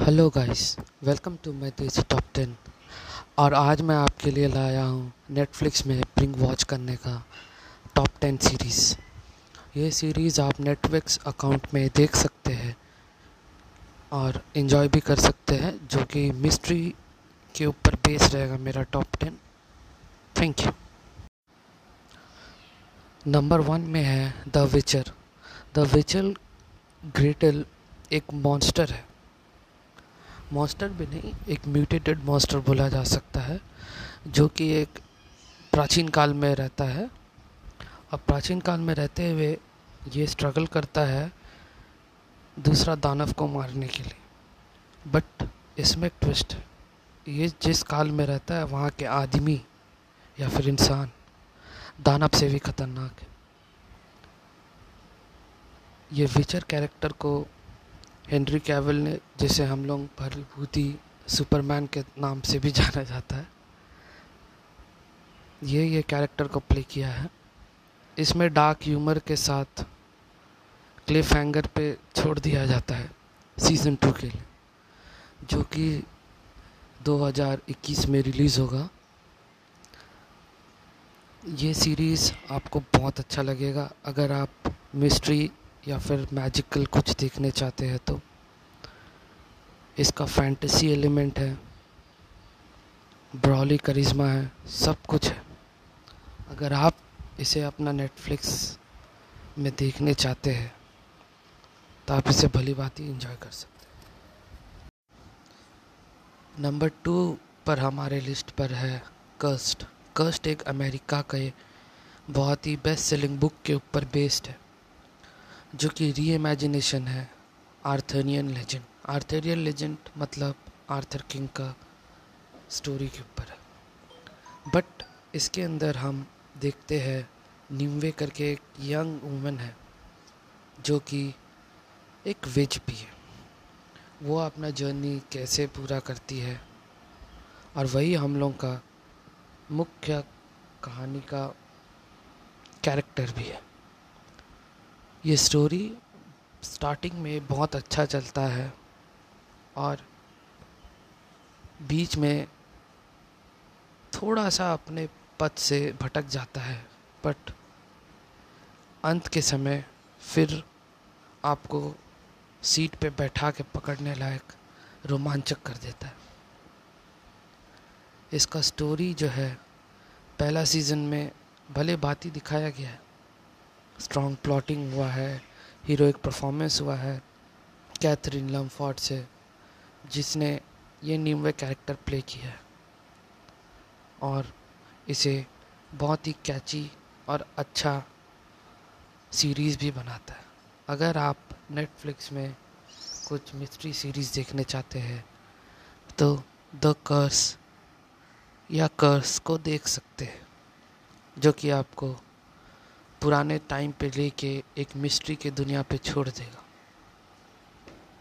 Hello guys welcome to my desi top ten और आज मैं आपके लिए लाया हूँ नेटफ्लिक्स में ब्रिंग वॉच करने का टॉप टेन सीरीज़ ये सीरीज़ आप नेटफ्लिक्स अकाउंट में देख सकते हैं और इन्जॉय भी कर सकते हैं, जो कि मिस्ट्री के ऊपर बेस रहेगा मेरा top ten thank you number one में है द विचर द विचर ग्रेटल एक मॉन्स्टर है। मॉन्स्टर भी नहीं, एक म्यूटेटेड मॉन्स्टर बोला जा सकता है, जो कि एक प्राचीन काल में रहता है। और प्राचीन काल में रहते हुए ये स्ट्रगल करता है दूसरा दानव को मारने के लिए। बट इसमें एक ट्विस्ट है। ये जिस काल में रहता है, वहाँ के आदमी या फिर इंसान दानव से भी खतरनाक है। ये विचर कैरेक्टर को हेनरी कैवल ने, जिसे हम लोग भरभूति सुपरमैन के नाम से भी जाना जाता है, ये ये कैरेक्टर को प्ले किया है। इसमें डार्क ह्यूमर के साथ क्लिफ हैंगर पे छोड़ दिया जाता है सीज़न टू के लिए, जो कि 2021 में रिलीज़ होगा। ये सीरीज़ आपको बहुत अच्छा लगेगा। अगर आप मिस्ट्री या फिर मैजिकल कुछ देखने चाहते हैं तो इसका फैंटेसी एलिमेंट है ब्रॉली करिश्मा है, सब कुछ है। अगर आप इसे अपना नेटफ्लिक्स में देखने चाहते हैं तो आप इसे भली बात ही इंजॉय कर सकते हैं। नंबर टू पर हमारे लिस्ट पर है कर्स्ट कर्स्ट एक अमेरिका के बहुत ही बेस्ट सेलिंग बुक के ऊपर बेस्ड है। जो कि री इमेजिनेशन है आर्थरियन लेजेंड आर्थरियन लेजेंड मतलब आर्थर किंग का स्टोरी के ऊपर है. बट इसके अंदर हम देखते हैं निम्वे करके एक यंग वूमेन है, जो कि एक विज भी है. वो अपना जर्नी कैसे पूरा करती है और वही हम लोग का मुख्य कहानी का कैरेक्टर भी है. ये स्टोरी स्टार्टिंग में बहुत अच्छा चलता है और बीच में थोड़ा सा अपने पथ से भटक जाता है बट अंत के समय फिर आपको सीट पे बैठा के पकड़ने लायक रोमांचक कर देता है। इसका स्टोरी जो है, पहला सीज़न में भले ही दिखाया गया है स्ट्रॉन्ग प्लॉटिंग हुआ है हीरोइक परफॉर्मेंस हुआ है कैथरीन लम्फॉर्ड से, जिसने ये नीमवे कैरेक्टर प्ले किया है। और इसे बहुत ही कैची और अच्छा सीरीज़ भी बनाता है। अगर आप नेटफ्लिक्स में कुछ मिस्ट्री सीरीज़ देखने चाहते हैं तो द कर्स या कर्स को देख सकते हैं, जो कि आपको पुराने टाइम पे लेके एक मिस्ट्री के दुनिया पे छोड़ देगा।